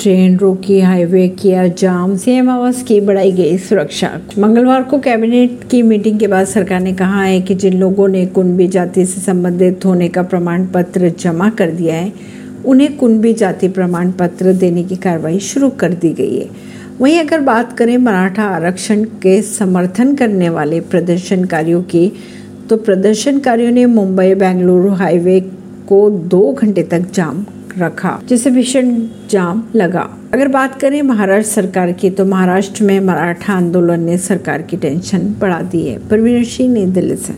Train रोकी, highway किया, जाम CM आवास की बढ़ाई गई सुरक्षा। मंगलवार को कैबिनेट की मीटिंग के बाद सरकार ने कहा है कि जिन लोगों ने कुंभी जाति से संबंधित होने का प्रमाण पत्र जमा कर दिया है, उन्हें कुंभी जाति प्रमाण पत्र देने की कार्रवाई शुरू कर दी गई है। वहीं अगर बात करें मराठा आरक्षण के समर्थन करने वाले प्रदर्शनकारियों की तो प्रदर्शनकारियों ने मुंबई, बेंगलुरु हाईवे को दो घंटे तक जाम रखा, जिससे भीषण जाम लगा। अगर बात करें महाराष्ट्र सरकार की तो महाराष्ट्र में मराठा आंदोलन ने सरकार की टेंशन बढ़ा दी है। परवीन सिंह नई दिल्ली से।